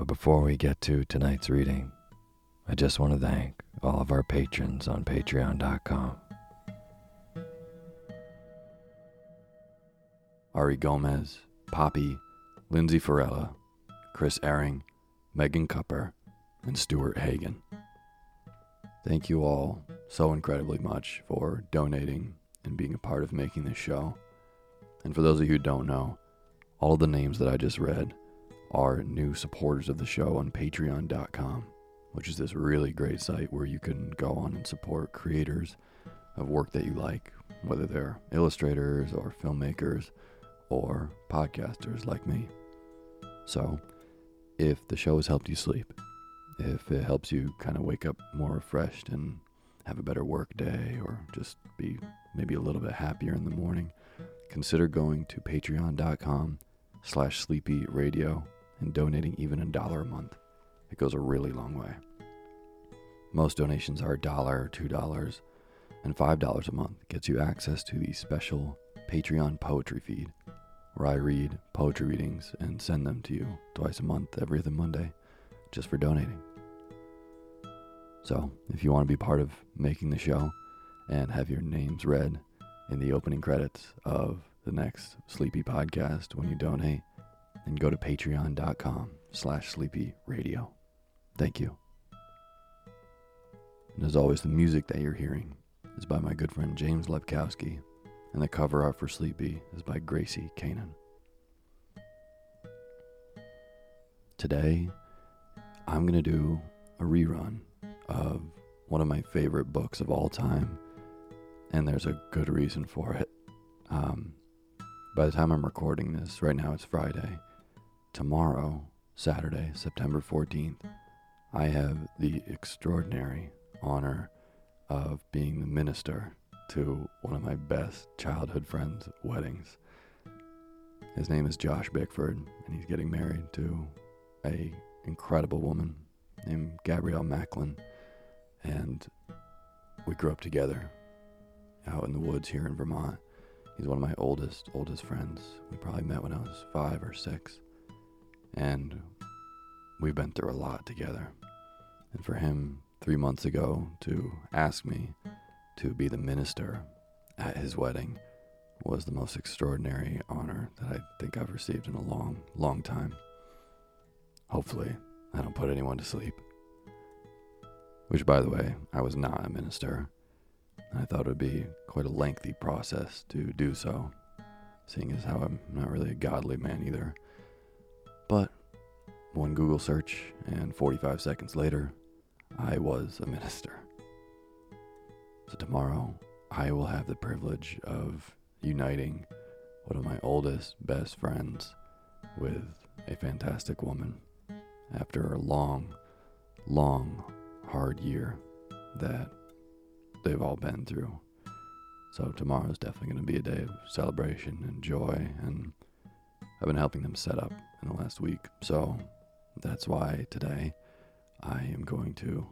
But before we get to tonight's reading, I just want to thank all of our patrons on patreon.com. Ari Gomez, Poppy, Lindsay Farella, Chris Ehring, Megan Cupper, and Stuart Hagen. Thank you all so incredibly much for donating and being a part of making this show. And for those of you who don't know, all of the names that I just read are new supporters of the show on patreon.com, which is this really great site where you can go on and support creators of work that you like, whether they're illustrators or filmmakers or podcasters like me. So, if the show has helped you sleep, if it helps you kind of wake up more refreshed and have a better work day or just be maybe a little bit happier in the morning, consider going to patreon.com slash sleepy radio and donating even a dollar a month. It goes a really long way. Most donations are a dollar two dollars, and five dollars a month gets you access to the special Patreon poetry feed, where I read poetry readings and send them to you twice a month, every other Monday, just for donating. So, if you want to be part of making the show and have your names read in the opening credits of the next Sleepy podcast when you donate, then go to patreon.com slash sleepy radio. Thank you. And as always, the music that you're hearing is by my good friend James Lepkowski, and the cover art for Sleepy is by Gracie Kanan. Today, I'm going to do a rerun of one of my favorite books of all time, and there's a good reason for it. Um, by the time I'm recording this, right now it's Friday. Tomorrow, Saturday, September 14th, I have the extraordinary honor of being the minister to one of my best childhood friends' weddings. His name is Josh Bickford, and he's getting married to a incredible woman named Gabrielle Macklin, and we grew up together out in the woods here in Vermont. He's one of my oldest, oldest friends. We probably met when I was five or six, and we've been through a lot together. And for him, three months ago, to ask me to be the minister at his wedding was the most extraordinary honor that I think I've received in a long, long time. Hopefully, I don't put anyone to sleep. Which, by the way, I was not a minister. I thought it would be quite a lengthy process to do so, seeing as how I'm not really a godly man either. But one Google search, and 45 seconds later, I was a minister. So tomorrow, I will have the privilege of uniting one of my oldest, best friends with a fantastic woman after a long, long, hard year that they've all been through. So tomorrow is definitely going to be a day of celebration and joy, and I've been helping them set up in the last week. So that's why today I am going to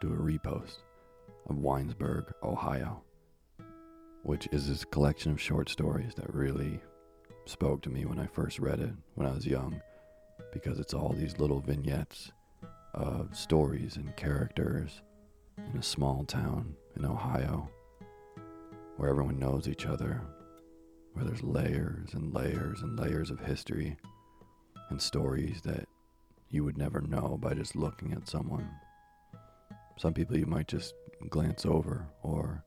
do a repost of Winesburg, Ohio, which is this collection of short stories that really spoke to me when I first read it when I was young, because it's all these little vignettes of stories and characters in a small town in Ohio where everyone knows each other, where there's layers and layers and layers of history and stories that you would never know by just looking at someone. Some people you might just glance over or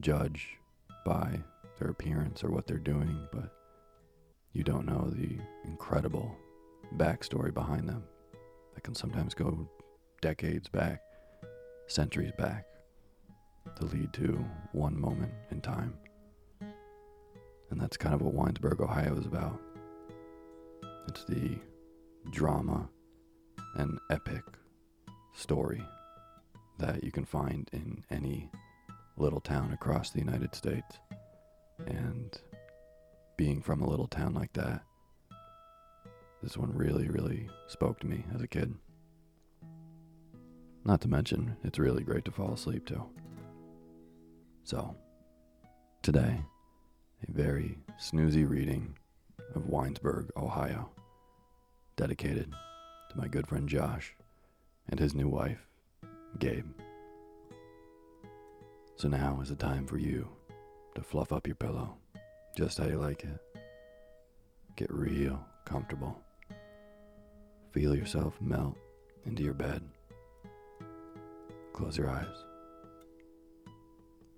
judge by their appearance or what they're doing, but you don't know the incredible backstory behind them that can sometimes go decades back, centuries back, to lead to one moment in time. And that's kind of what Winesburg, Ohio is about. It's the drama and epic story that you can find in any little town across the United States. And being from a little town like that, this one really, really spoke to me as a kid. Not to mention, it's really great to fall asleep to. So, today, a very snoozy reading of Winesburg, Ohio, dedicated to my good friend Josh and his new wife, Gabe. So now is the time for you to fluff up your pillow just how you like it. Get real comfortable. Feel yourself melt into your bed. Close your eyes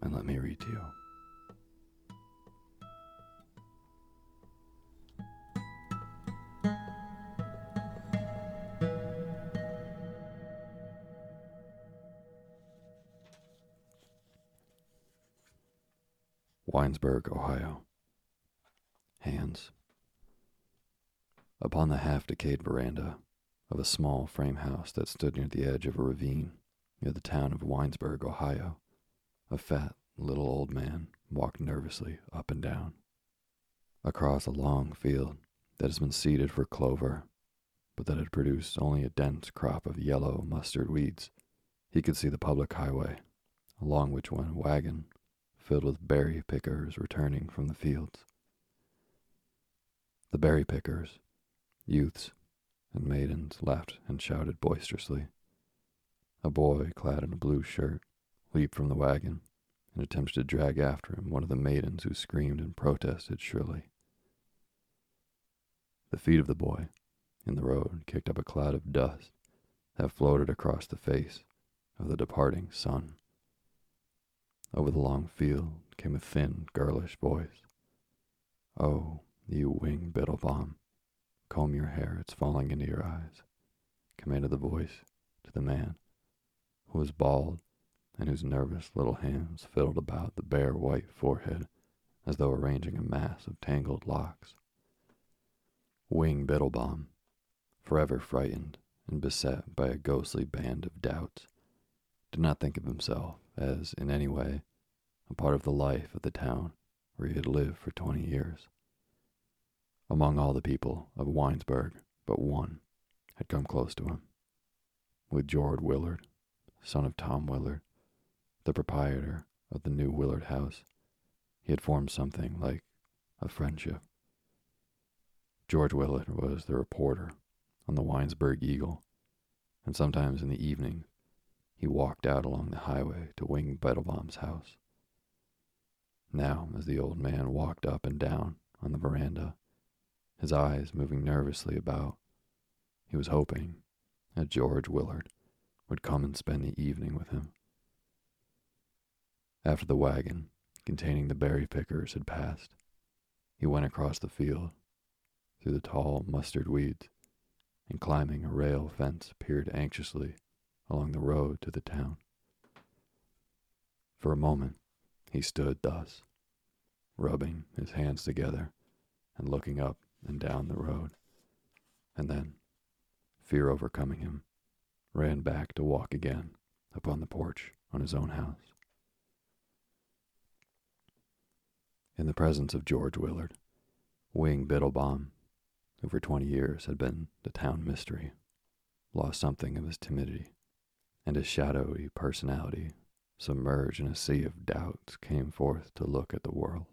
and let me read to you. Winesburg, Ohio. Hands. Upon the half decayed veranda of a small frame house that stood near the edge of a ravine near the town of Winesburg, Ohio, a fat little old man walked nervously up and down. Across a long field that has been seeded for clover, but that had produced only a dense crop of yellow mustard weeds, he could see the public highway, along which went a wagon filled with berry pickers returning from the fields. The berry pickers, youths and maidens, laughed and shouted boisterously. A boy clad in a blue shirt leaped from the wagon and attempted to drag after him one of the maidens who screamed and protested shrilly. The feet of the boy in the road kicked up a cloud of dust that floated across the face of the departing sun. Over the long field came a thin, girlish voice. Oh, you wing Biddlebaum, comb your hair, it's falling into your eyes, commanded the voice to the man, who was bald and whose nervous little hands fiddled about the bare white forehead as though arranging a mass of tangled locks. Wing Biddlebaum, forever frightened and beset by a ghostly band of doubts, did not think of himself as, in any way, a part of the life of the town where he had lived for twenty years. Among all the people of Winesburg, but one had come close to him. With George Willard, son of Tom Willard, the proprietor of the new Willard house, he had formed something like a friendship. George Willard was the reporter on the Winesburg Eagle, and sometimes in the evening he walked out along the highway to Wing Biddlebaum's house. Now, as the old man walked up and down on the veranda, his eyes moving nervously about, he was hoping that George Willard would come and spend the evening with him. After the wagon containing the berry pickers had passed, he went across the field, through the tall mustard weeds, and climbing a rail fence peered anxiously along the road to the town. For a moment, he stood thus, rubbing his hands together and looking up and down the road, and then, fear overcoming him, ran back to walk again upon the porch on his own house. In the presence of George Willard, Wing Biddlebaum, who for twenty years had been the town mystery, lost something of his timidity, and his shadowy personality, submerged in a sea of doubts, came forth to look at the world.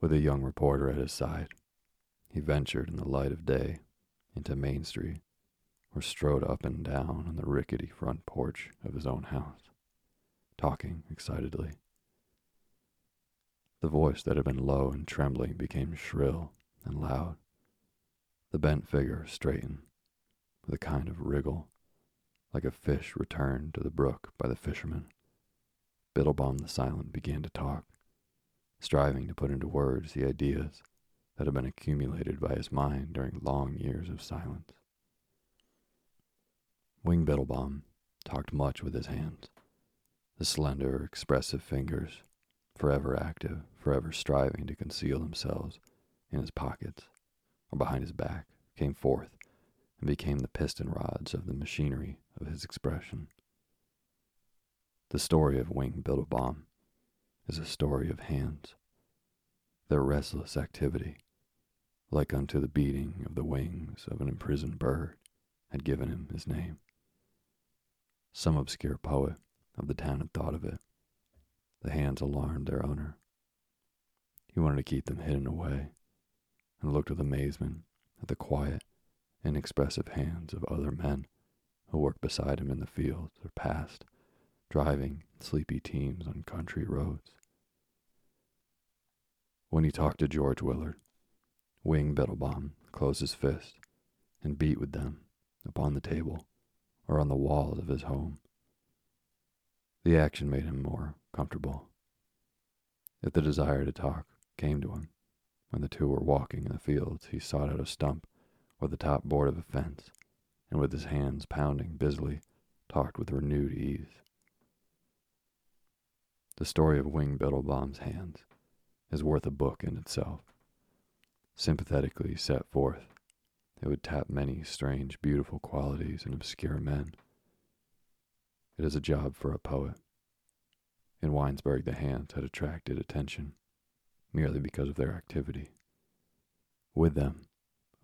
With a young reporter at his side, he ventured in the light of day into Main Street or strode up and down on the rickety front porch of his own house, talking excitedly. The voice that had been low and trembling became shrill and loud. The bent figure straightened with a kind of wriggle, like a fish returned to the brook by the fisherman. Biddlebaum the Silent began to talk, striving to put into words the ideas that had been accumulated by his mind during long years of silence. Wing Biddlebaum talked much with his hands, the slender, expressive fingers, forever active, forever striving to conceal themselves in his pockets or behind his back, came forth and became the piston rods of the machinery of his expression. The story of Wing Biddlebaum is a story of hands, their restless activity, like unto the beating of the wings of an imprisoned bird, had given him his name. Some obscure poet of the town had thought of it. The hands alarmed their owner. He wanted to keep them hidden away, and looked with amazement at the quiet, inexpressive hands of other men who worked beside him in the fields or passed, driving sleepy teams on country roads. When he talked to George Willard, Wing Biddlebaum closed his fist and beat with them upon the table or on the walls of his home. The action made him more comfortable. If the desire to talk came to him, when the two were walking in the fields, he sought out a stump or the top board of a fence, and with his hands pounding busily, talked with renewed ease. The story of Wing Biddlebaum's hands is worth a book in itself. Sympathetically set forth, it would tap many strange, beautiful qualities in obscure men, It is a job for a poet. In Winesburg, the hands had attracted attention merely because of their activity. With them,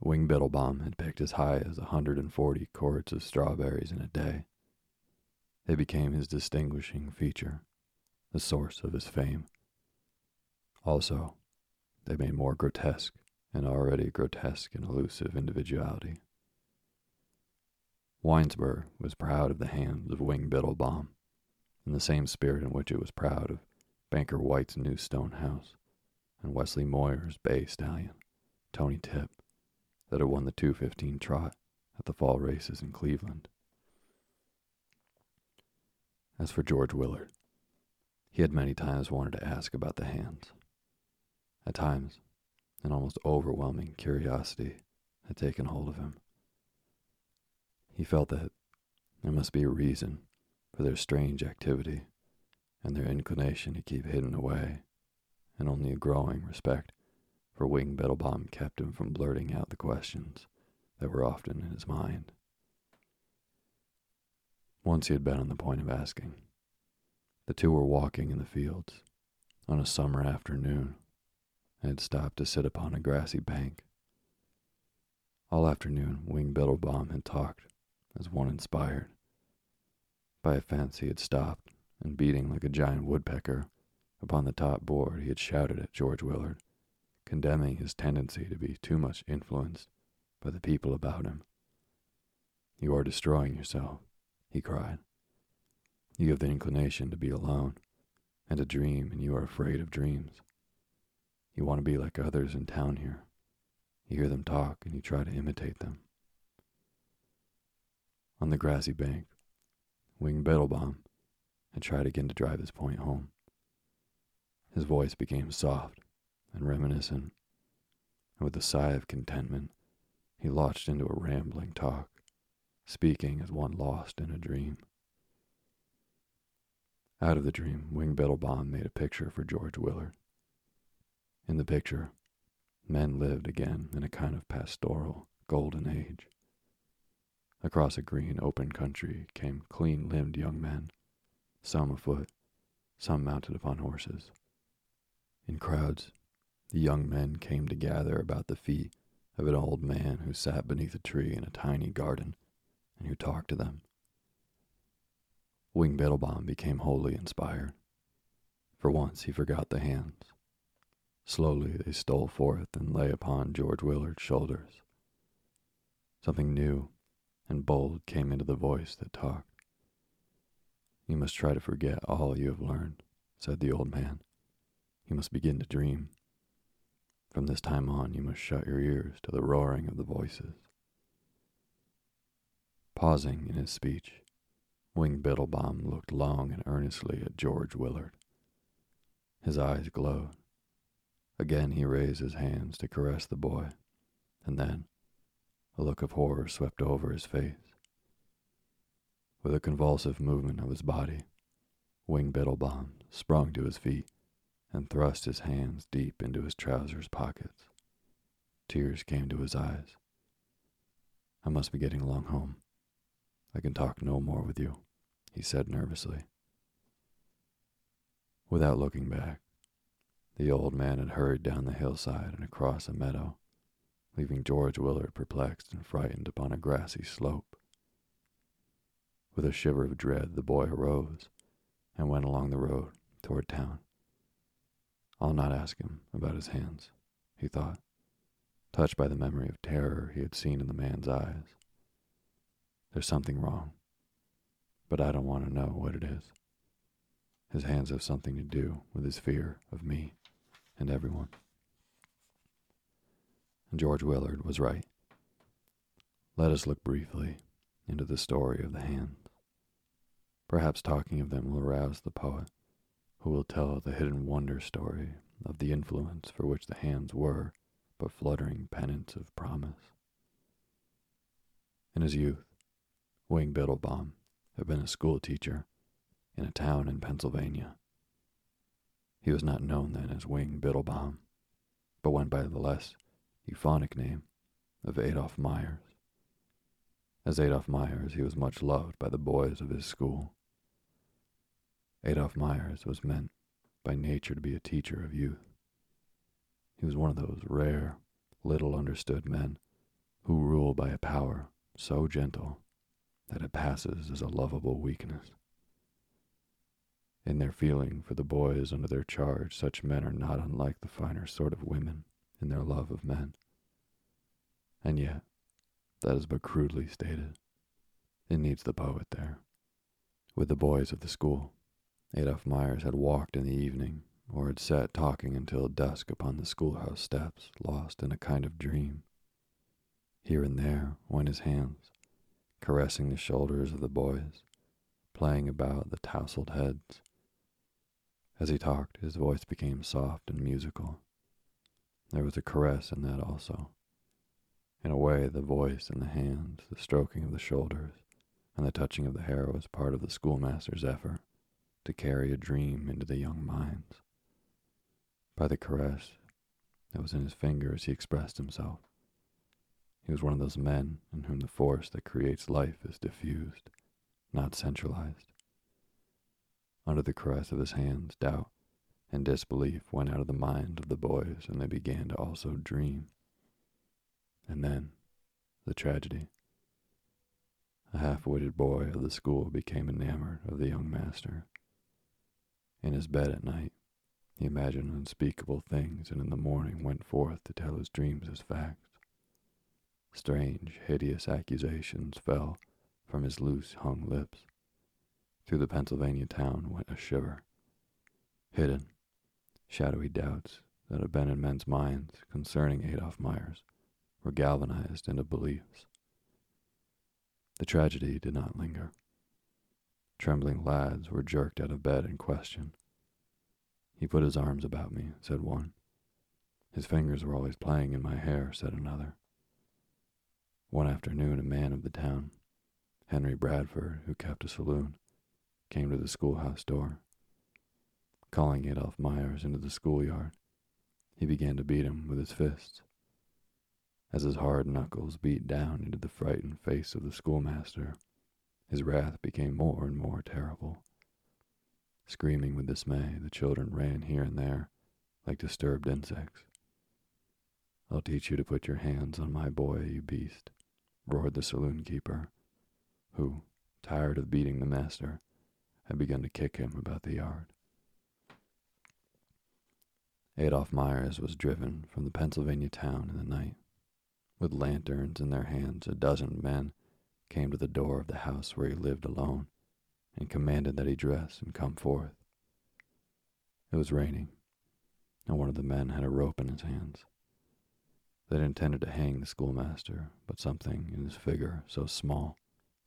Wing Biddlebaum had picked as high as a 140 quarts of strawberries in a day. They became his distinguishing feature, the source of his fame. Also, they made more grotesque an already grotesque and elusive individuality. Winesburg was proud of the hands of Wing Biddlebaum, in the same spirit in which it was proud of Banker White's new stone house and Wesley Moyer's bay stallion, Tony Tip, that had won the 215 trot at the fall races in Cleveland. As for George Willard, he had many times wanted to ask about the hands. At times, an almost overwhelming curiosity had taken hold of him. He felt that there must be a reason for their strange activity and their inclination to keep hidden away, and only a growing respect for Wing Biddlebaum kept him from blurting out the questions that were often in his mind. Once he had been on the point of asking. The two were walking in the fields on a summer afternoon and had stopped to sit upon a grassy bank. All afternoon, Wing Biddlebaum had talked as one inspired. By a fence, he had stopped, and beating like a giant woodpecker upon the top board, he had shouted at George Willard, condemning his tendency to be too much influenced by the people about him. You are destroying yourself, he cried. You have the inclination to be alone and to dream, and you are afraid of dreams. You want to be like others in town here. You hear them talk and you try to imitate them. On the grassy bank, Wing Biddlebaum had tried again to drive his point home. His voice became soft and reminiscent, and with a sigh of contentment, he launched into a rambling talk, speaking as one lost in a dream. Out of the dream, Wing Biddlebaum made a picture for George Willard. In the picture, men lived again in a kind of pastoral, golden age. Across a green, open country came clean limbed young men, some afoot, some mounted upon horses. In crowds, the young men came to gather about the feet of an old man who sat beneath a tree in a tiny garden and who talked to them. Wing Biddlebaum became wholly inspired. For once he forgot the hands. Slowly they stole forth and lay upon George Willard's shoulders. Something new and bold came into the voice that talked. You must try to forget all you have learned, said the old man. You must begin to dream. From this time on, you must shut your ears to the roaring of the voices. Pausing in his speech, Wing Biddlebaum looked long and earnestly at George Willard. His eyes glowed. Again he raised his hands to caress the boy, and then a look of horror swept over his face. With a convulsive movement of his body, Wing Biddlebaum sprung to his feet and thrust his hands deep into his trousers pockets. Tears came to his eyes. I must be getting along home. I can talk no more with you, he said nervously. Without looking back, the old man had hurried down the hillside and across a meadow, leaving George Willard perplexed and frightened upon a grassy slope. With a shiver of dread, the boy arose and went along the road toward town. I'll not ask him about his hands, he thought, touched by the memory of terror he had seen in the man's eyes. There's something wrong, but I don't want to know what it is. His hands have something to do with his fear of me and everyone. And George Willard was right. Let us look briefly into the story of the hands. Perhaps talking of them will arouse the poet, who will tell the hidden wonder story of the influence for which the hands were but fluttering pennants of promise. In his youth, Wing Biddlebaum had been a school teacher in a town in Pennsylvania. He was not known then as Wing Biddlebaum, but went by the less euphonic name of Adolph Myers. As Adolph Myers, he was much loved by the boys of his school, Adolph Myers was meant by nature to be a teacher of youth. He was one of those rare, little understood men who rule by a power so gentle that it passes as a lovable weakness. In their feeling for the boys under their charge, such men are not unlike the finer sort of women in their love of men. And yet, that is but crudely stated. It needs the poet there. With the boys of the school, Adolph Myers had walked in the evening or had sat talking until dusk upon the schoolhouse steps, lost in a kind of dream. Here and there went his hands, caressing the shoulders of the boys, playing about the tousled heads. As he talked, his voice became soft and musical. There was a caress in that also. In a way, the voice and the hands, the stroking of the shoulders, and the touching of the hair was part of the schoolmaster's effort to carry a dream into the young minds. By the caress that was in his fingers, he expressed himself. He was one of those men in whom the force that creates life is diffused, not centralized. Under the caress of his hands, doubt and disbelief went out of the mind of the boys, and they began to also dream. And then, the tragedy. A half witted boy of the school became enamored of the young master. In his bed at night, he imagined unspeakable things and in the morning went forth to tell his dreams as facts. Strange, hideous accusations fell from his loose hung lips. Through the Pennsylvania town went a shiver. Hidden, shadowy doubts that had been in men's minds concerning Adolph Myers were galvanized into beliefs. The tragedy did not linger. Trembling lads were jerked out of bed and questioned. He put his arms about me, said one. His fingers were always playing in my hair, said another. One afternoon, a man of the town, Henry Bradford, who kept a saloon, came to the schoolhouse door. Calling Adolph Myers into the schoolyard, he began to beat him with his fists. As his hard knuckles beat down into the frightened face of the schoolmaster, his wrath became more and more terrible. Screaming with dismay, the children ran here and there like disturbed insects. I'll teach you to put your hands on my boy, you beast, roared the saloon keeper, who, tired of beating the master, had begun to kick him about the yard. Adolph Myers was driven from the Pennsylvania town in the night. With lanterns in their hands, a dozen men came to the door of the house where he lived alone and commanded that he dress and come forth. It was raining, and one of the men had a rope in his hands. They'd intended to hang the schoolmaster, but something in his figure, so small,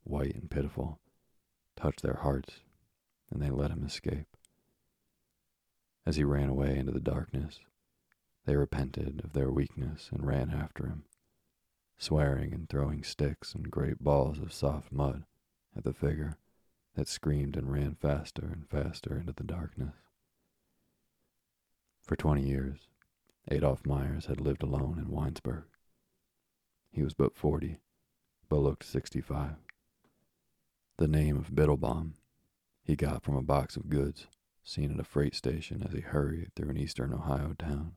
white, and pitiful, touched their hearts, and they let him escape. As he ran away into the darkness, they repented of their weakness and ran after him, swearing and throwing sticks and great balls of soft mud at the figure that screamed and ran faster and faster into the darkness. For twenty years, Adolph Myers had lived alone in Winesburg. He was but forty, but looked sixty-five. The name of Biddlebaum he got from a box of goods seen at a freight station as he hurried through an eastern Ohio town.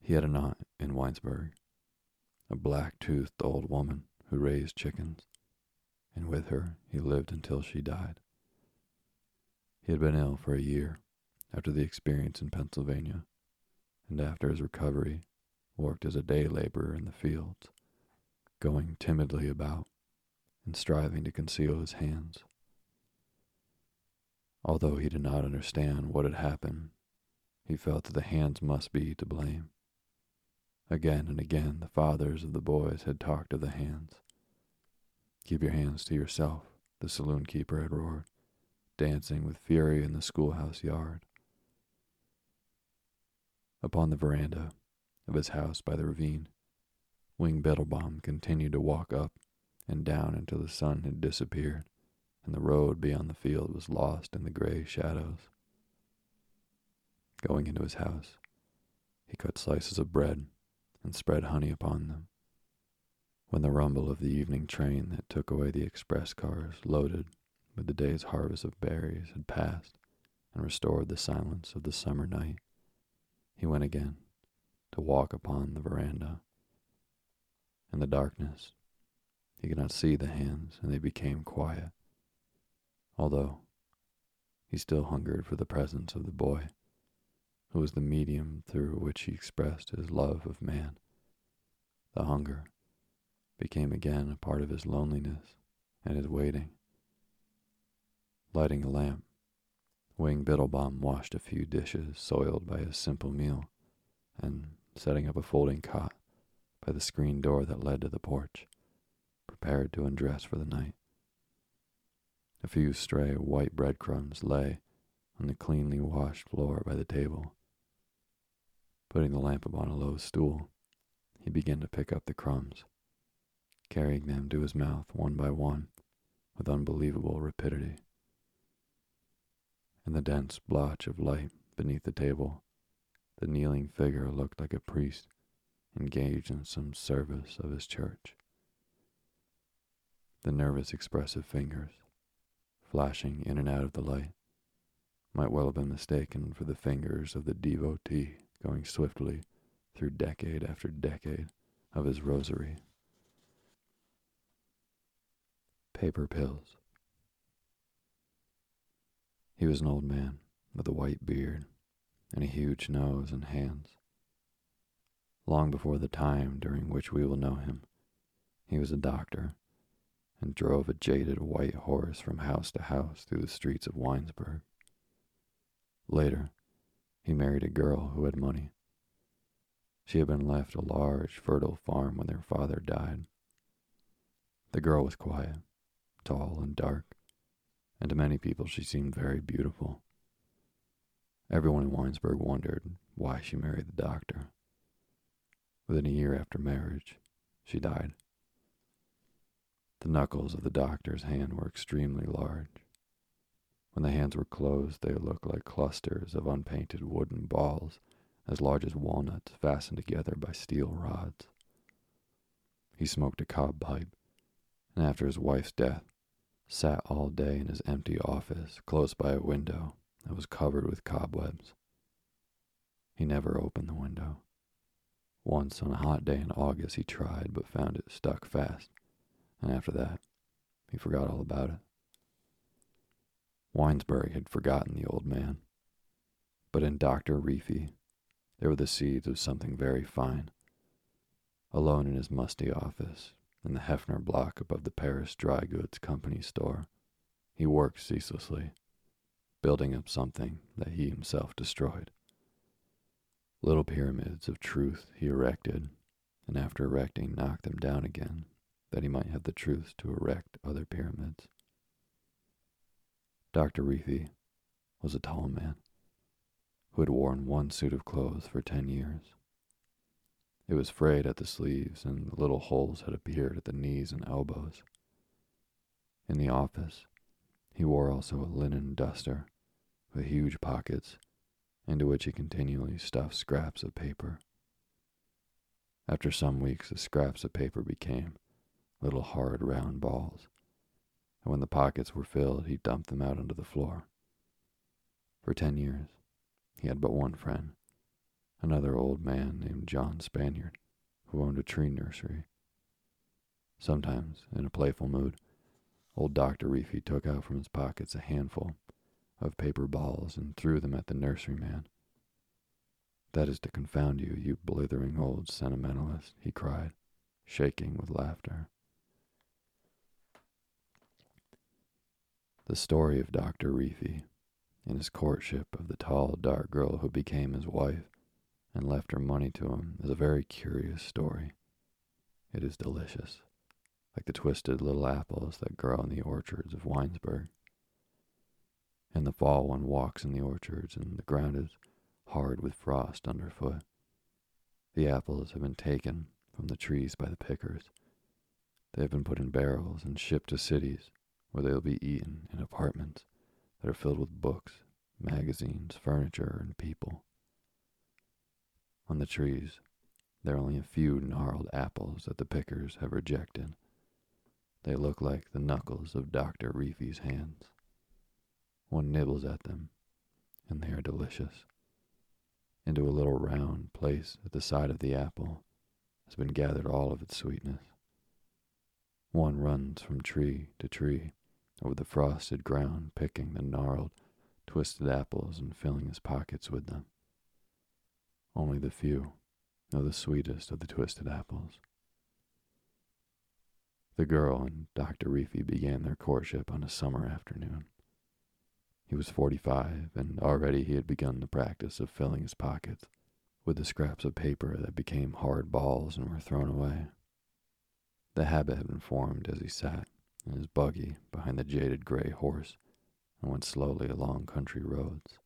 He had an aunt in Winesburg, a black toothed old woman who raised chickens, and with her he lived until she died. He had been ill for a year after the experience in Pennsylvania, and after his recovery, worked as a day laborer in the fields, going timidly about and striving to conceal his hands. Although he did not understand what had happened, he felt that the hands must be to blame. Again and again, the fathers of the boys had talked of the hands. Keep your hands to yourself, the saloon keeper had roared, dancing with fury in the schoolhouse yard. Upon the veranda of his house by the ravine, Wing Biddlebaum continued to walk up and down until the sun had disappeared and the road beyond the field was lost in the gray shadows. Going into his house, he cut slices of bread and spread honey upon them. When the rumble of the evening train that took away the express cars loaded with the day's harvest of berries had passed and restored the silence of the summer night, he went again to walk upon the veranda. In the darkness, he could not see the hands, and they became quiet, although he still hungered for the presence of the boy, who was the medium through which he expressed his love of man. The hunger became again a part of his loneliness and his waiting. Lighting a lamp, Wing Biddlebaum washed a few dishes soiled by his simple meal, and setting up a folding cot by the screen door that led to the porch, prepared to undress for the night. A few stray white breadcrumbs lay on the cleanly washed floor by the table. Putting the lamp upon a low stool, he began to pick up the crumbs, carrying them to his mouth one by one with unbelievable rapidity. In the dense blotch of light beneath the table, the kneeling figure looked like a priest engaged in some service of his church. The nervous, expressive fingers, flashing in and out of the light, might well have been mistaken for the fingers of the devotee going swiftly through decade after decade of his rosary. Paper pills. He was an old man with a white beard and a huge nose and hands. Long before the time during which we will know him, he was a doctor and drove a jaded white horse from house to house through the streets of Winesburg. Later, he married a girl who had money. She had been left a large, fertile farm when their father died. The girl was quiet, tall, and dark, and to many people she seemed very beautiful. Everyone in Winesburg wondered why she married the doctor. Within a year after marriage, she died. The knuckles of the doctor's hand were extremely large. When the hands were closed, they looked like clusters of unpainted wooden balls as large as walnuts fastened together by steel rods. He smoked a cob pipe, and after his wife's death, sat all day in his empty office close by a window that was covered with cobwebs. He never opened the window. Once on a hot day in August he tried but found it stuck fast, and after that he forgot all about it. Winesburg had forgotten the old man, but in Dr. Reefy there were the seeds of something very fine. Alone in his musty office, in the Heffner block above the Paris Dry Goods Company store. He worked ceaselessly, building up something that he himself destroyed. Little pyramids of truth he erected, and after erecting, knocked them down again, that he might have the truth to erect other pyramids. Dr. Reefy was a tall man who had worn one suit of clothes for ten years. It was frayed at the sleeves, and little holes had appeared at the knees and elbows. In the office, he wore also a linen duster with huge pockets into which he continually stuffed scraps of paper. After some weeks, the scraps of paper became little hard round balls, and when the pockets were filled, he dumped them out onto the floor. For ten years, he had but one friend, another old man named John Spaniard, who owned a tree nursery. Sometimes, in a playful mood, old Dr. Reefy took out from his pockets a handful of paper balls and threw them at the nurseryman. That is to confound you, you blithering old sentimentalist, he cried, shaking with laughter. The story of Dr. Reefy and his courtship of the tall, dark girl who became his wife and left her money to him is a very curious story. It is delicious, like the twisted little apples that grow in the orchards of Winesburg. In the fall, one walks in the orchards and the ground is hard with frost underfoot. The apples have been taken from the trees by the pickers. They have been put in barrels and shipped to cities where they will be eaten in apartments that are filled with books, magazines, furniture, and people. On the trees, there are only a few gnarled apples that the pickers have rejected. They look like the knuckles of Dr. Reefy's hands. One nibbles at them, and they are delicious. Into a little round place at the side of the apple has been gathered all of its sweetness. One runs from tree to tree over the frosted ground, picking the gnarled, twisted apples and filling his pockets with them. Only the few know the sweetest of the twisted apples. The girl and Dr. Reefy began their courtship on a summer afternoon. He was 45, and already he had begun the practice of filling his pockets with the scraps of paper that became hard balls and were thrown away. The habit had been formed as he sat in his buggy behind the jaded gray horse and went slowly along country roads.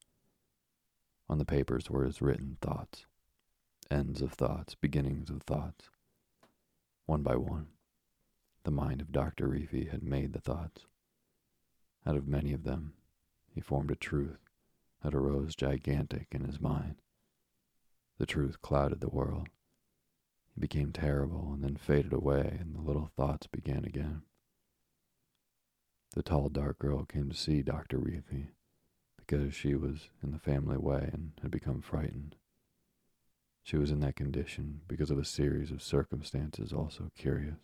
On the papers were his written thoughts, ends of thoughts, beginnings of thoughts. One by one, the mind of Dr. Reefy had made the thoughts. Out of many of them, he formed a truth that arose gigantic in his mind. The truth clouded the world. It became terrible and then faded away, and the little thoughts began again. The tall, dark girl came to see Dr. Reefy because she was in the family way and had become frightened. She was in that condition because of a series of circumstances also curious.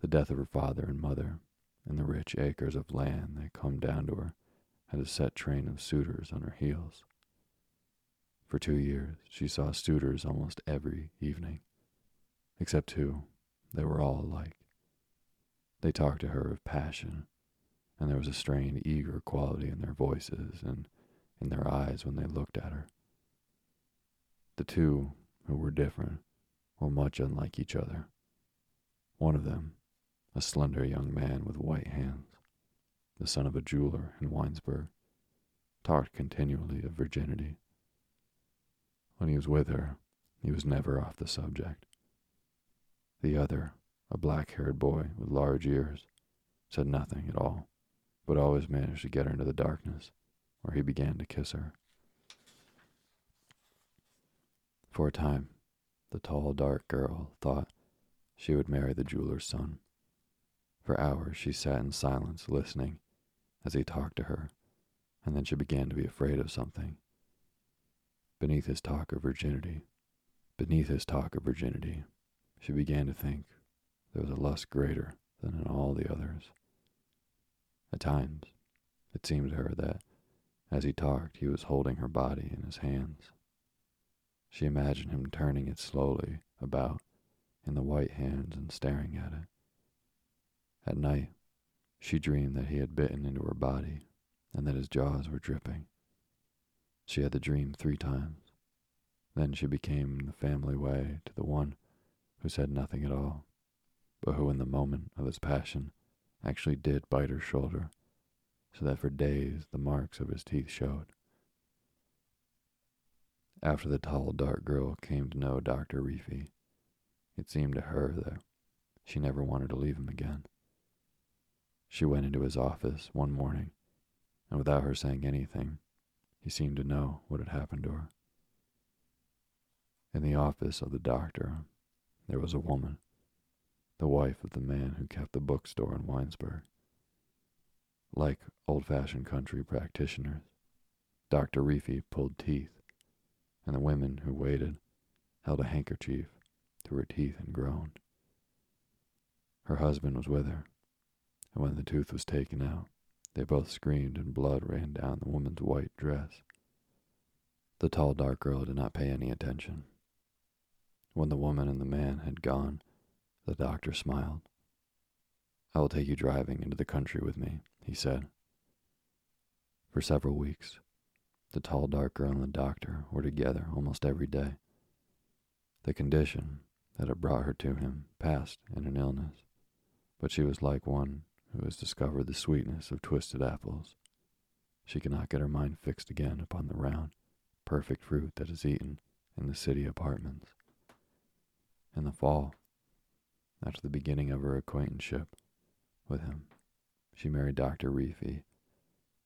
The death of her father and mother, and the rich acres of land that come down to her, had a set train of suitors on her heels. For two years, she saw suitors almost every evening, except two. They were all alike. They talked to her of passion, and there was a strained, eager quality in their voices and in their eyes when they looked at her. The two, who were different, were much unlike each other. One of them, a slender young man with white hands, the son of a jeweler in Winesburg, talked continually of virginity. When he was with her, he was never off the subject. The other, a black haired boy with large ears, said nothing at all, but always managed to get her into the darkness, where he began to kiss her. For a time, the tall, dark girl thought she would marry the jeweler's son. For hours she sat in silence, listening as he talked to her, and then she began to be afraid of something. Beneath his talk of virginity, beneath his talk of virginity, she began to think there was a lust greater than in all the others. At times, it seemed to her that as he talked, he was holding her body in his hands. She imagined him turning it slowly about in the white hands and staring at it. At night, she dreamed that he had bitten into her body and that his jaws were dripping. She had the dream three times. Then she became the family way to the one who said nothing at all but who in the moment of his passion actually did bite her shoulder, so that for days the marks of his teeth showed. After the tall, dark girl came to know Dr. Reefy, it seemed to her that she never wanted to leave him again. She went into his office one morning, and without her saying anything, he seemed to know what had happened to her. In the office of the doctor, there was a woman the wife of the man who kept the bookstore in Winesburg. Like old fashioned country practitioners, Dr. Reefy pulled teeth, and the women who waited held a handkerchief to her teeth and groaned. Her husband was with her, and when the tooth was taken out, they both screamed and blood ran down the woman's white dress. The tall, dark girl did not pay any attention. When the woman and the man had gone, the doctor smiled. I will take you driving into the country with me, he said. For several weeks, the tall, dark girl and the doctor were together almost every day. The condition that had brought her to him passed in an illness, but she was like one who has discovered the sweetness of twisted apples. She cannot get her mind fixed again upon the round, perfect fruit that is eaten in the city apartments. In the fall, after the beginning of her acquaintanceship with him. She married Dr. Reefy,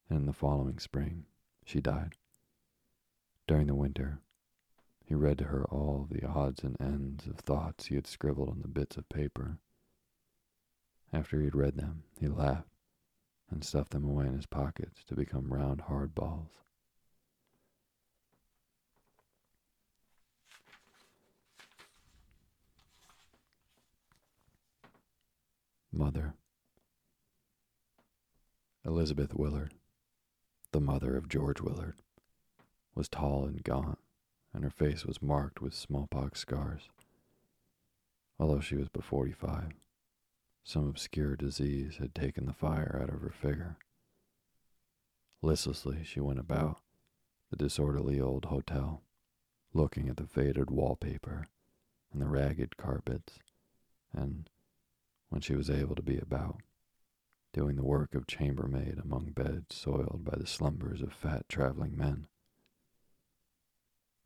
and in the following spring, she died. During the winter, he read to her all the odds and ends of thoughts he had scribbled on the bits of paper. After he had read them, he laughed and stuffed them away in his pockets to become round, hard balls. Mother Elizabeth Willard, the mother of George Willard, was tall and gaunt, and her face was marked with smallpox scars. Although she was but forty five, some obscure disease had taken the fire out of her figure. Listlessly, she went about the disorderly old hotel, looking at the faded wallpaper and the ragged carpets, and, when she was able to be about, doing the work of chambermaid among beds soiled by the slumbers of fat traveling men.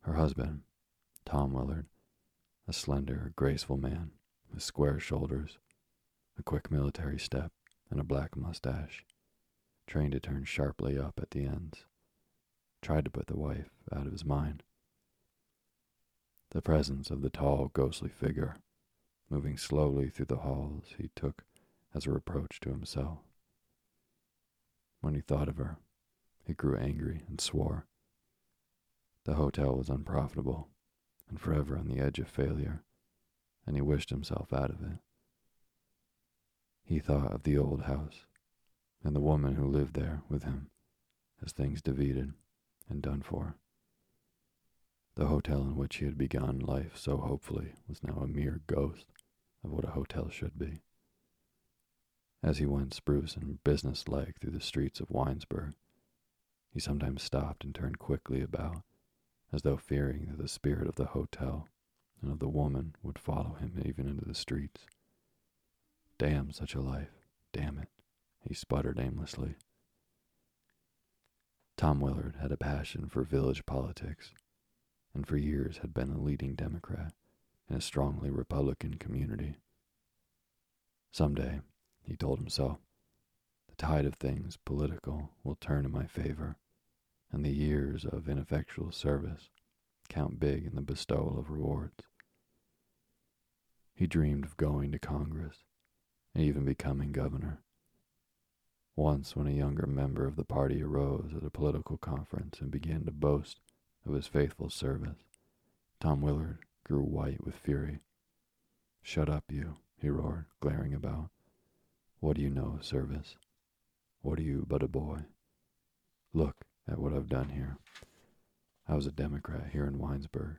Her husband, Tom Willard, a slender, graceful man with square shoulders, a quick military step, and a black mustache, trained to turn sharply up at the ends, tried to put the wife out of his mind. The presence of the tall, ghostly figure, moving slowly through the halls, he took as a reproach to himself. When he thought of her, he grew angry and swore. The hotel was unprofitable and forever on the edge of failure, and he wished himself out of it. He thought of the old house and the woman who lived there with him as things defeated and done for. The hotel in which he had begun life so hopefully was now a mere ghost of what a hotel should be. As he went spruce and businesslike through the streets of Winesburg, he sometimes stopped and turned quickly about, as though fearing that the spirit of the hotel and of the woman would follow him even into the streets. Damn such a life, damn it, he sputtered aimlessly. Tom Willard had a passion for village politics, and for years had been a leading Democrat in a strongly Republican community. Someday, he told himself. The tide of things political will turn in my favor, and the years of ineffectual service count big in the bestowal of rewards. He dreamed of going to Congress and even becoming governor. Once, when a younger member of the party arose at a political conference and began to boast of his faithful service, Tom Willard grew white with fury. Shut up, you, he roared, glaring about. What do you know of service? What are you but a boy? Look at what I've done here. I was a Democrat here in Winesburg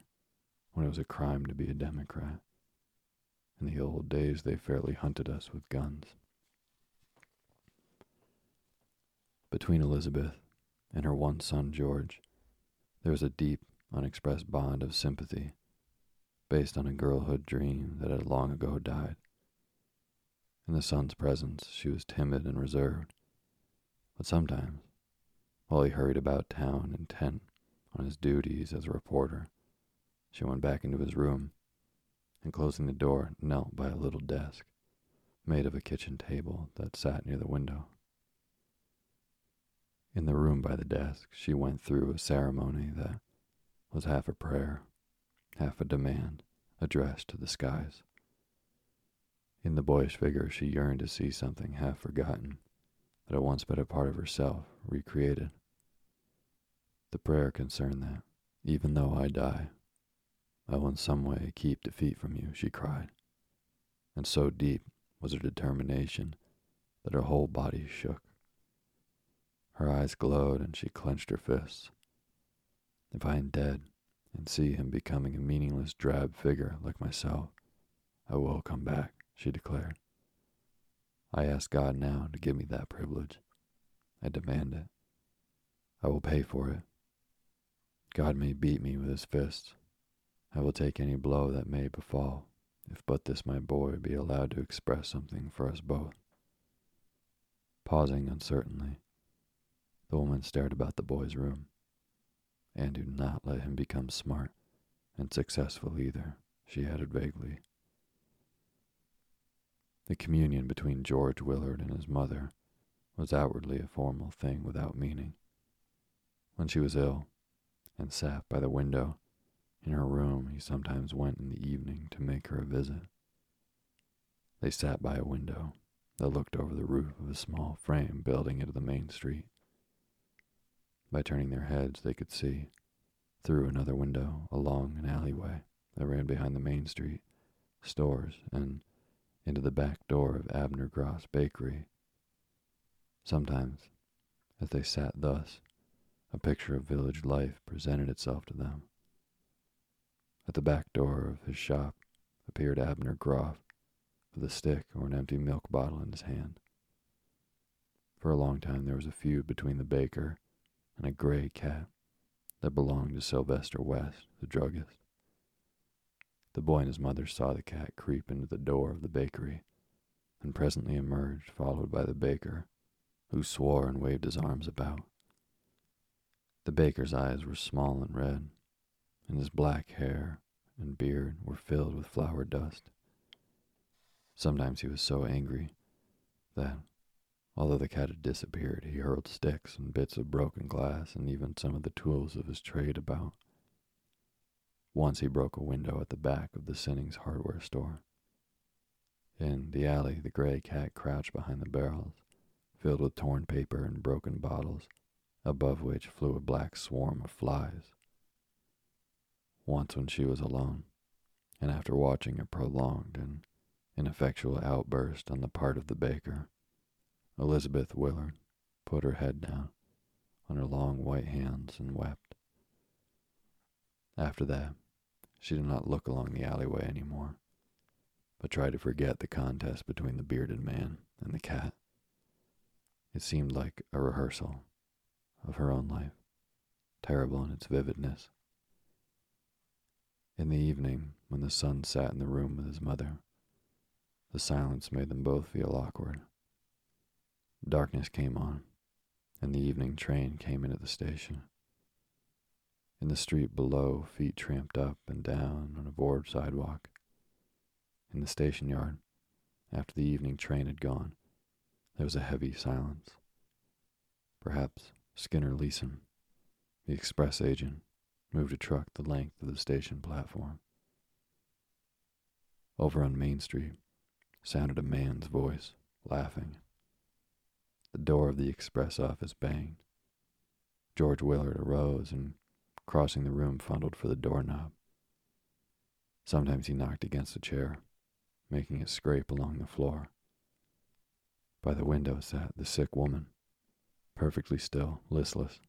when it was a crime to be a Democrat. In the old days, they fairly hunted us with guns. Between Elizabeth and her one son, George, there was a deep, unexpressed bond of sympathy based on a girlhood dream that had long ago died. In the son's presence, she was timid and reserved. But sometimes, while he hurried about town intent on his duties as a reporter, she went back into his room and, closing the door, knelt by a little desk made of a kitchen table that sat near the window. In the room by the desk, she went through a ceremony that was half a prayer, half a demand addressed to the skies. In the boyish figure, she yearned to see something half forgotten that had once been a part of herself recreated. The prayer concerned that, even though I die, I will in some way keep defeat from you, she cried. And so deep was her determination that her whole body shook. Her eyes glowed and she clenched her fists. If I am dead and see him becoming a meaningless drab figure like myself, I will come back she declared. I ask God now to give me that privilege. I demand it. I will pay for it. God may beat me with his fists. I will take any blow that may befall, if but this my boy be allowed to express something for us both. Pausing uncertainly, the woman stared about the boy's room. And do not let him become smart and successful either, she added vaguely. The communion between George Willard and his mother was outwardly a formal thing without meaning. When she was ill and sat by the window in her room, he sometimes went in the evening to make her a visit. They sat by a window, that looked over the roof of a small frame building into the main street. By turning their heads, they could see, through another window, along an alleyway that ran behind the main street, stores, and into the back door of Abner Groff's Bakery. Sometimes, as they sat thus, a picture of village life presented itself to them. At the back door of his shop appeared Abner Groff with a stick or an empty milk bottle in his hand. For a long time there was a feud between the baker and a gray cat that belonged to Sylvester West, the druggist. The boy and his mother saw the cat creep into the door of the bakery and presently emerged, followed by the baker, who swore and waved his arms about. The baker's eyes were small and red, and his black hair and beard were filled with flour dust. Sometimes he was so angry that, although the cat had disappeared, he hurled sticks and bits of broken glass and even some of the tools of his trade about. Once he broke a window at the back of the Sinning's hardware store. In the alley, the gray cat crouched behind the barrels, filled with torn paper and broken bottles, above which flew a black swarm of flies. Once, when she was alone, and after watching a prolonged and ineffectual outburst on the part of the baker, Elizabeth Willard put her head down on her long white hands and wept. After that, she did not look along the alleyway any more, but tried to forget the contest between the bearded man and the cat. It seemed like a rehearsal of her own life, terrible in its vividness. In the evening, when the son sat in the room with his mother, the silence made them both feel awkward. Darkness came on, and the evening train came into the station. In the street below, feet tramped up and down on a board sidewalk. In the station yard, after the evening train had gone, there was a heavy silence. Perhaps Skinner Leeson, the express agent, moved a truck the length of the station platform. Over on Main Street sounded a man's voice, laughing. The door of the express office banged. George Willard arose and, crossing the room, fumbled for the doorknob. Sometimes he knocked against a chair, making it scrape along the floor. By the window sat the sick woman, perfectly still, listless.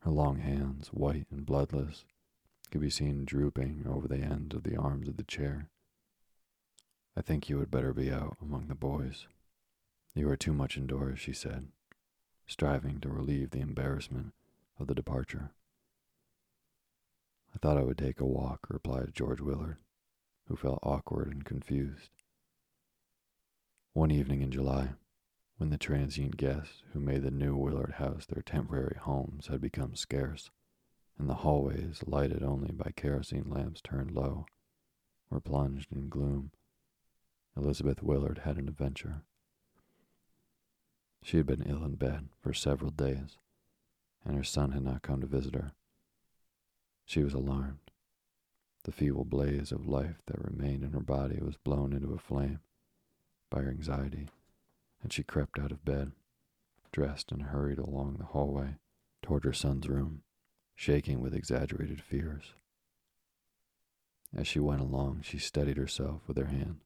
Her long hands, white and bloodless, could be seen drooping over the ends of the arms of the chair. I think you had better be out among the boys. You are too much indoors, she said, striving to relieve the embarrassment of the departure. I thought I would take a walk, replied George Willard, who felt awkward and confused. One evening in July, when the transient guests who made the new Willard house their temporary homes had become scarce, and the hallways, lighted only by kerosene lamps turned low, were plunged in gloom, Elizabeth Willard had an adventure. She had been ill in bed for several days, and her son had not come to visit her. She was alarmed. The feeble blaze of life that remained in her body was blown into a flame by her anxiety and she crept out of bed, dressed and hurried along the hallway toward her son's room, shaking with exaggerated fears. As she went along, she steadied herself with her hand,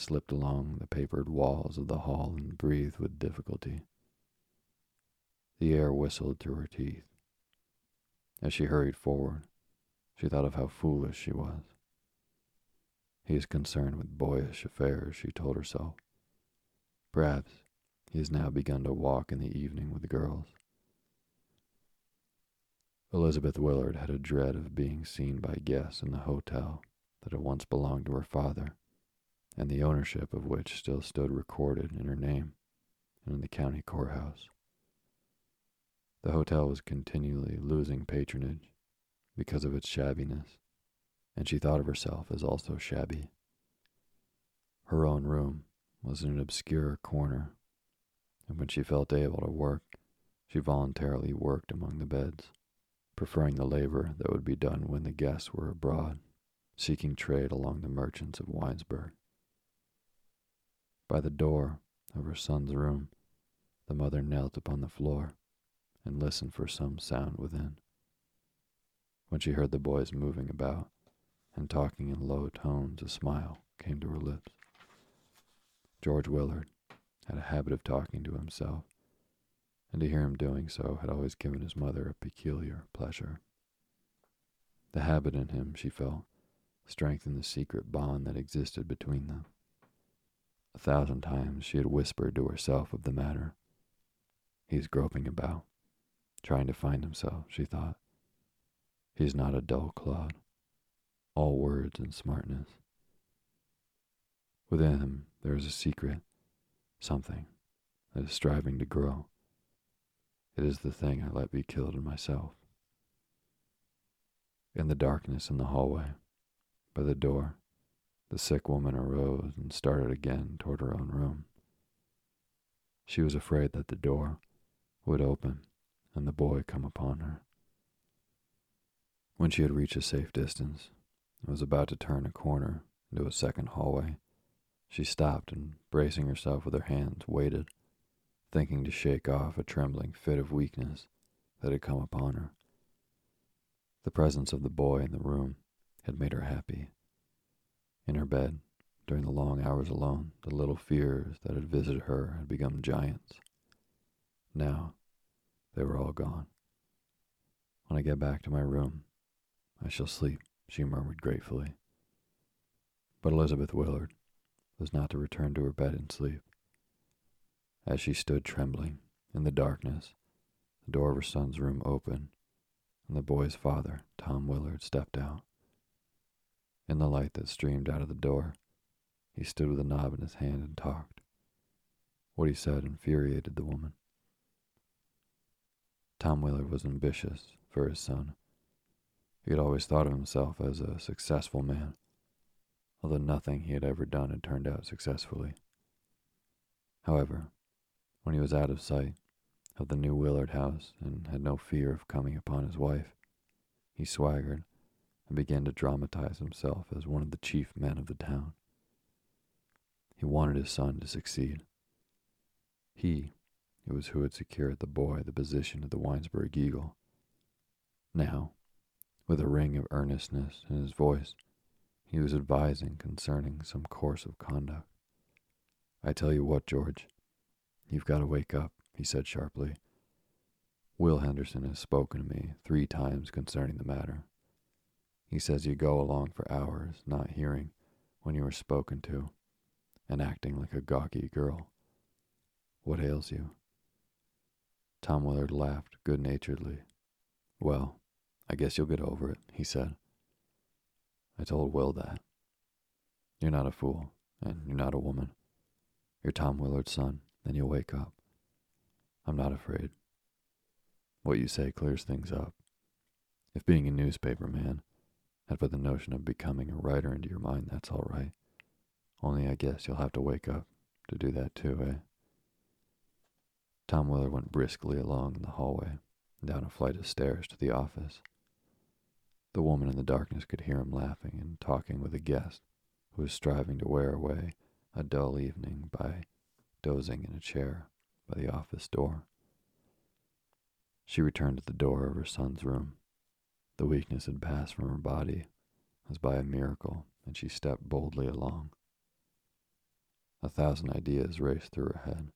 slipped along the papered walls of the hall, and breathed with difficulty. The air whistled through her teeth. As she hurried forward, she thought of how foolish she was. He is concerned with boyish affairs, she told herself. Perhaps he has now begun to walk in the evening with the girls. Elizabeth Willard had a dread of being seen by guests in the hotel that had once belonged to her father, and the ownership of which still stood recorded in her name and in the county courthouse. The hotel was continually losing patronage because of its shabbiness, and she thought of herself as also shabby. Her own room was in an obscure corner, and when she felt able to work, she voluntarily worked among the beds, preferring the labor that would be done when the guests were abroad, seeking trade along the merchants of Winesburg. By the door of her son's room, the mother knelt upon the floor and listened for some sound within. When she heard the boys moving about and talking in low tones, a smile came to her lips. George Willard had a habit of talking to himself, and to hear him doing so had always given his mother a peculiar pleasure. The habit in him, she felt, strengthened the secret bond that existed between them. A thousand times she had whispered to herself of the matter. He is groping about, trying to find himself, she thought. He is not a dull clod, all words and smartness. Within him there is a secret, something that is striving to grow. It is the thing I let be killed in myself. In the darkness in the hallway, by the door, the sick woman arose and started again toward her own room. She was afraid that the door would open and the boy come upon her. When she had reached a safe distance and was about to turn a corner into a second hallway, she stopped and, bracing herself with her hands, waited, thinking to shake off a trembling fit of weakness that had come upon her. The presence of the boy in the room had made her happy. In her bed, during the long hours alone, the little fears that had visited her had become giants. Now, they were all gone. When I get back to my room, I shall sleep, she murmured gratefully. But Elizabeth Willard was not to return to her bed and sleep. As she stood trembling in the darkness, the door of her son's room opened, and the boy's father, Tom Willard, stepped out. In the light that streamed out of the door, he stood with a knob in his hand and talked. What he said infuriated the woman. Tom Willard was ambitious for his son. He had always thought of himself as a successful man, although nothing he had ever done had turned out successfully. However, when he was out of sight of the new Willard house and had no fear of coming upon his wife, he swaggered and began to dramatize himself as one of the chief men of the town. He wanted his son to succeed. He it was who had secured the boy the position of the Winesburg Eagle. Now, with a ring of earnestness in his voice, he was advising concerning some course of conduct. I tell you what, George, you've got to wake up, he said sharply. Will Henderson has spoken to me three times concerning the matter. He says you go along for hours, not hearing when you are spoken to, and acting like a gawky girl. What ails you? Tom Willard laughed good naturedly. Well, I guess you'll get over it, he said. I told Will that. You're not a fool, and you're not a woman. You're Tom Willard's son, and you'll wake up. I'm not afraid. What you say clears things up. If being a newspaper man had put the notion of becoming a writer into your mind, that's all right. Only I guess you'll have to wake up to do that too, eh? Tom Willard went briskly along the hallway down a flight of stairs to the office. The woman in the darkness could hear him laughing and talking with a guest who was striving to wear away a dull evening by dozing in a chair by the office door. She returned to the door of her son's room. The weakness had passed from her body as by a miracle, and she stepped boldly along. A thousand ideas raced through her head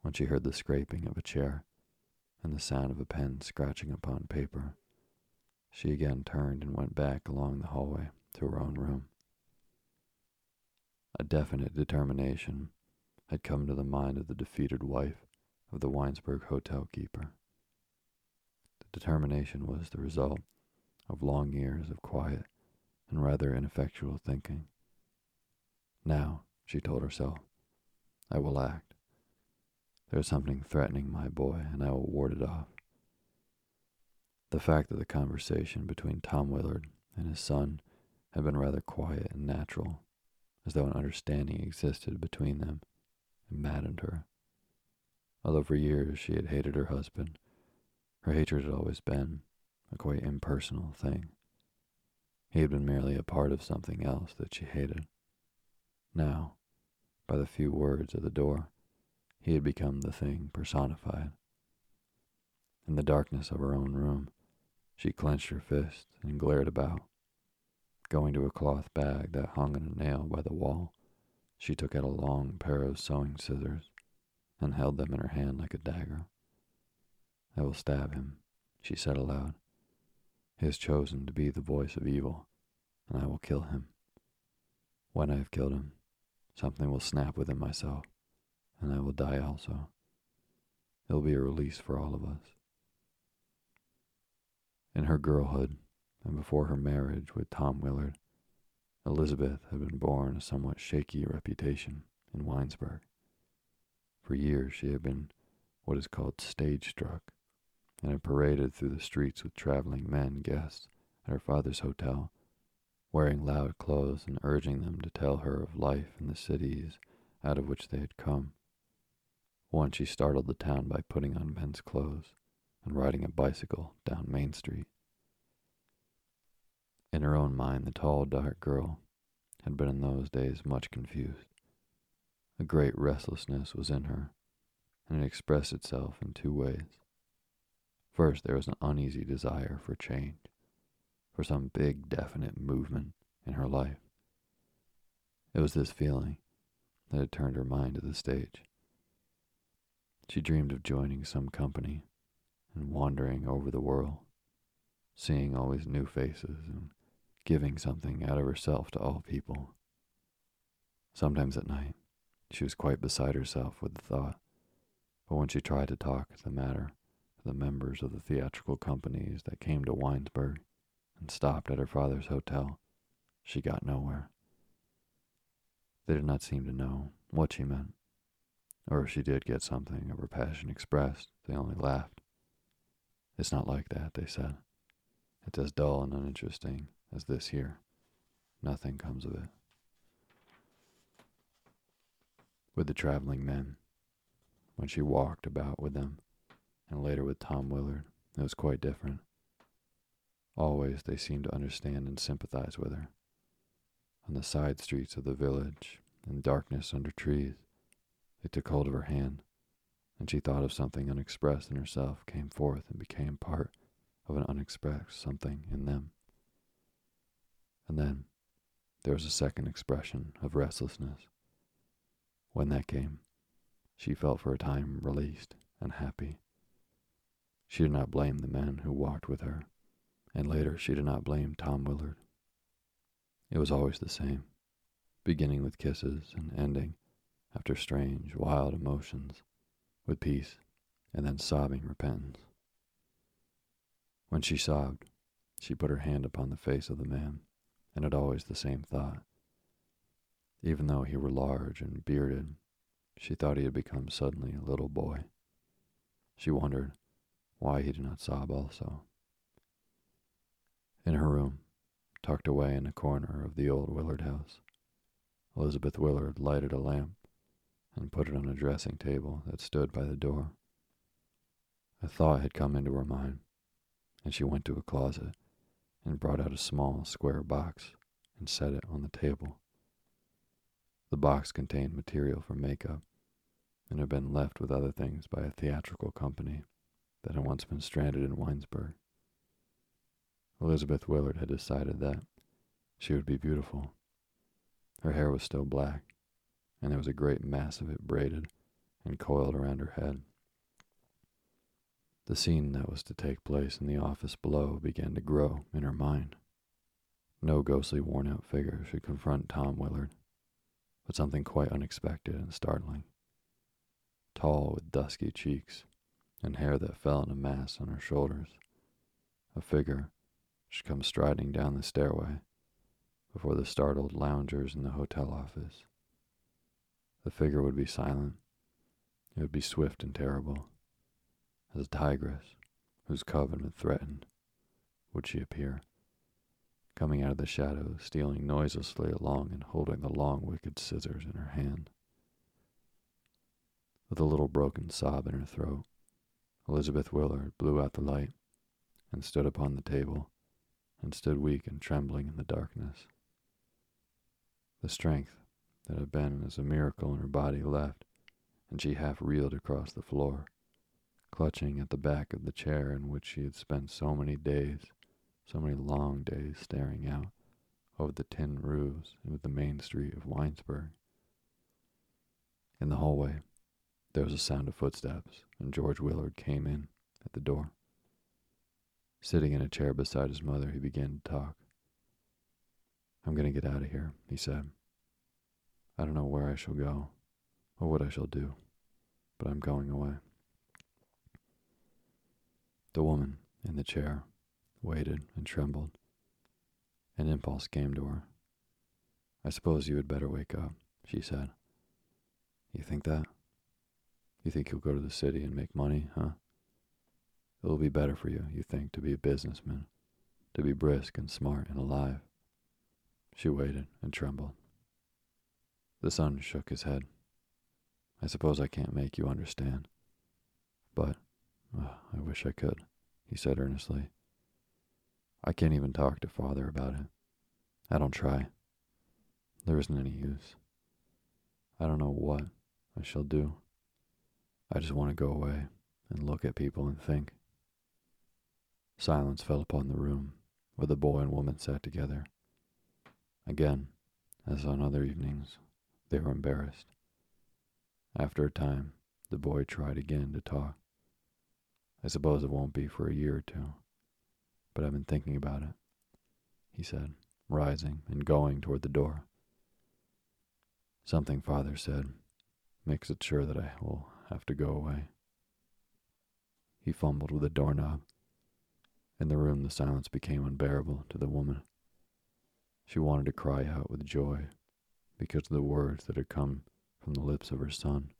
when she heard the scraping of a chair and the sound of a pen scratching upon paper. She again turned and went back along the hallway to her own room. A definite determination had come to the mind of the defeated wife of the Winesburg hotel keeper. Determination was the result of long years of quiet and rather ineffectual thinking. Now, she told herself, I will act. There is something threatening my boy, and I will ward it off. The fact that the conversation between Tom Willard and his son had been rather quiet and natural, as though an understanding existed between them, maddened her. Although for years she had hated her husband, her hatred had always been a quite impersonal thing. He had been merely a part of something else that she hated. Now, by the few words at the door. He had become the thing personified. In the darkness of her own room, she clenched her fist and glared about. Going to a cloth bag that hung on a nail by the wall, she took out a long pair of sewing scissors and held them in her hand like a dagger. I will stab him, she said aloud. He has chosen to be the voice of evil, and I will kill him. When I have killed him, something will snap within myself, and I will die also. It will be a release for all of us. In her girlhood, and before her marriage with Tom Willard, Elizabeth had been born a somewhat shaky reputation in Winesburg. For years she had been what is called stage struck, and had paraded through the streets with traveling men guests at her father's hotel, wearing loud clothes and urging them to tell her of life in the cities out of which they had come. Once she startled the town by putting on men's clothes and riding a bicycle down Main Street. In her own mind, the tall, dark girl had been in those days much confused. A great restlessness was in her, and it expressed itself in two ways. First, there was an uneasy desire for change, for some big, definite movement in her life. It was this feeling that had turned her mind to the stage. She dreamed of joining some company and wandering over the world, seeing always new faces and giving something out of herself to all people. Sometimes at night, she was quite beside herself with the thought, but when she tried to talk the matter the members of the theatrical companies that came to Winesburg and stopped at her father's hotel, she got nowhere. They did not seem to know what she meant, or if she did get something of her passion expressed, they only laughed. It's not like that, they said. It's as dull and uninteresting as this here. Nothing comes of it. With the traveling men, when she walked about with them, and later with Tom Willard, it was quite different. Always they seemed to understand and sympathize with her. On the side streets of the village, in darkness under trees, they took hold of her hand, and she thought of something unexpressed in herself came forth and became part of an unexpressed something in them. And then there was a second expression of restlessness. When that came, she felt for a time released and happy. She did not blame the men who walked with her, and later she did not blame Tom Willard. It was always the same, beginning with kisses and ending, after strange, wild emotions, with peace and then sobbing repentance. When she sobbed, she put her hand upon the face of the man and had always the same thought. Even though he were large and bearded, she thought he had become suddenly a little boy. She wondered why he did not sob also. In her room, tucked away in a corner of the old Willard house, Elizabeth Willard lighted a lamp and put it on a dressing table that stood by the door. A thought had come into her mind, and she went to a closet and brought out a small square box and set it on the table. The box contained material for makeup and had been left with other things by a theatrical company that had once been stranded in Winesburg. Elizabeth Willard had decided that she would be beautiful. Her hair was still black, and there was a great mass of it braided and coiled around her head. The scene that was to take place in the office below began to grow in her mind. No ghostly, worn out figure should confront Tom Willard, but something quite unexpected and startling. Tall, with dusky cheeks and hair that fell in a mass on her shoulders, a figure should come striding down the stairway before the startled loungers in the hotel office. The figure would be silent, it would be swift and terrible as a tigress whose covenant threatened, would she appear, coming out of the shadows, stealing noiselessly along and holding the long wicked scissors in her hand. With a little broken sob in her throat, Elizabeth Willard blew out the light and stood upon the table and stood weak and trembling in the darkness. The strength that had been as a miracle in her body left, and she half reeled across the floor, clutching at the back of the chair in which she had spent so many days, so many long days staring out over the tin roofs into the main street of Winesburg. In the hallway, there was a sound of footsteps, and George Willard came in at the door. Sitting in a chair beside his mother, he began to talk. I'm going to get out of here, he said. I don't know where I shall go or what I shall do, but I'm going away. The woman in the chair waited and trembled. An impulse came to her. I suppose you had better wake up, she said. You think that? You think you'll go to the city and make money, huh? It will be better for you, you think, to be a businessman, to be brisk and smart and alive. She waited and trembled. The son shook his head. I suppose I can't make you understand. But I wish I could, he said earnestly. I can't even talk to father about it. I don't try. There isn't any use. I don't know what I shall do. I just want to go away and look at people and think. Silence fell upon the room where the boy and woman sat together. Again, as on other evenings, they were embarrassed. After a time, the boy tried again to talk. I suppose it won't be for a year or two, but I've been thinking about it, he said, rising and going toward the door. Something father said makes it sure that I will have to go away. He fumbled with the doorknob. In the room, the silence became unbearable to the woman. She wanted to cry out with joy because of the words that had come from the lips of her son,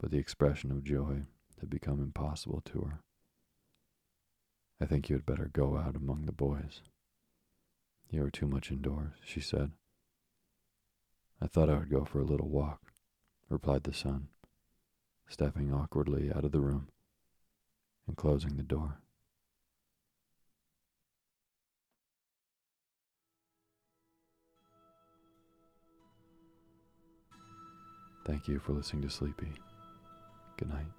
but the expression of joy had become impossible to her. I think you had better go out among the boys. You are too much indoors, she said. I thought I would go for a little walk, replied the son, stepping awkwardly out of the room and closing the door. Thank you for listening to Sleepy. Good night.